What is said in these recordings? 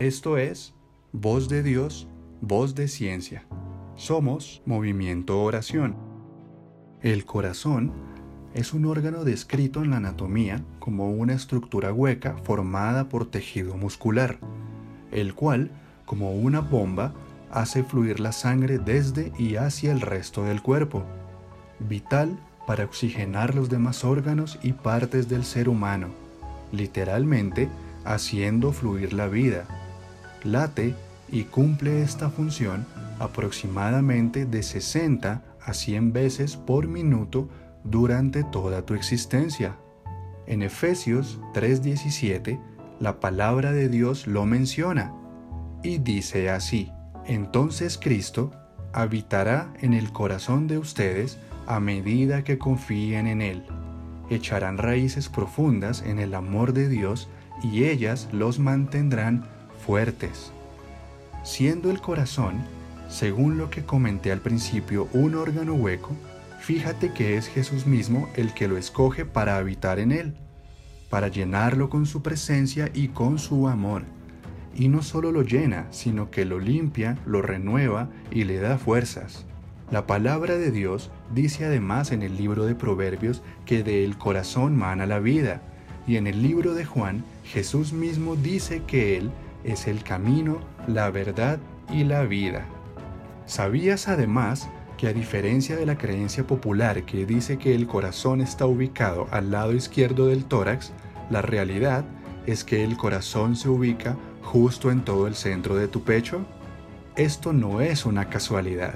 Esto es Voz de Dios, Voz de Ciencia. Somos Movimiento Oración. El corazón es un órgano descrito en la anatomía como una estructura hueca formada por tejido muscular, el cual, como una bomba, hace fluir la sangre desde y hacia el resto del cuerpo, vital para oxigenar los demás órganos y partes del ser humano, literalmente haciendo fluir la vida late y cumple esta función aproximadamente de 60 a 100 veces por minuto durante toda tu existencia. En Efesios 3:17, la palabra de Dios lo menciona y dice así, entonces Cristo habitará en el corazón de ustedes a medida que confíen en Él. Echarán raíces profundas en el amor de Dios y ellas los mantendrán fuertes. Siendo el corazón, según lo que comenté al principio, un órgano hueco, fíjate que es Jesús mismo el que lo escoge para habitar en él, para llenarlo con su presencia y con su amor. Y no solo lo llena, sino que lo limpia, lo renueva y le da fuerzas. La palabra de Dios dice además en el libro de Proverbios que del corazón mana la vida, y en el libro de Juan Jesús mismo dice que Él es el camino, la verdad y la vida. ¿Sabías además que a diferencia de la creencia popular que dice que el corazón está ubicado al lado izquierdo del tórax, la realidad es que el corazón se ubica justo en todo el centro de tu pecho? Esto no es una casualidad.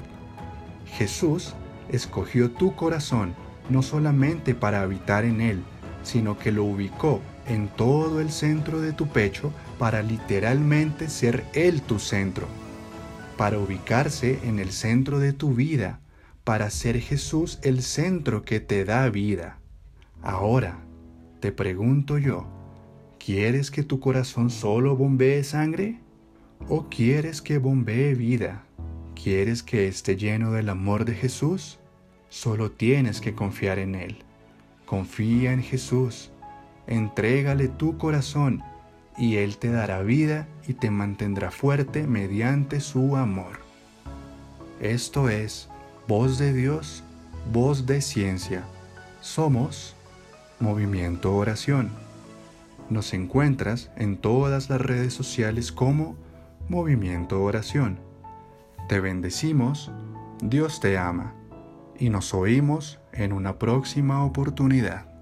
Jesús escogió tu corazón no solamente para habitar en él, sino que lo ubicó en todo el centro de tu pecho para literalmente ser Él tu centro, para ubicarse en el centro de tu vida, para ser Jesús el centro que te da vida. Ahora, te pregunto yo, ¿quieres que tu corazón solo bombee sangre? ¿O quieres que bombee vida? ¿Quieres que esté lleno del amor de Jesús? Solo tienes que confiar en Él. Confía en Jesús. Entrégale tu corazón y Él te dará vida y te mantendrá fuerte mediante su amor. Esto es voz de Dios, voz de ciencia. Somos Movimiento Oración. Nos encuentras en todas las redes sociales como Movimiento Oración. Te bendecimos, Dios te ama y nos oímos en una próxima oportunidad.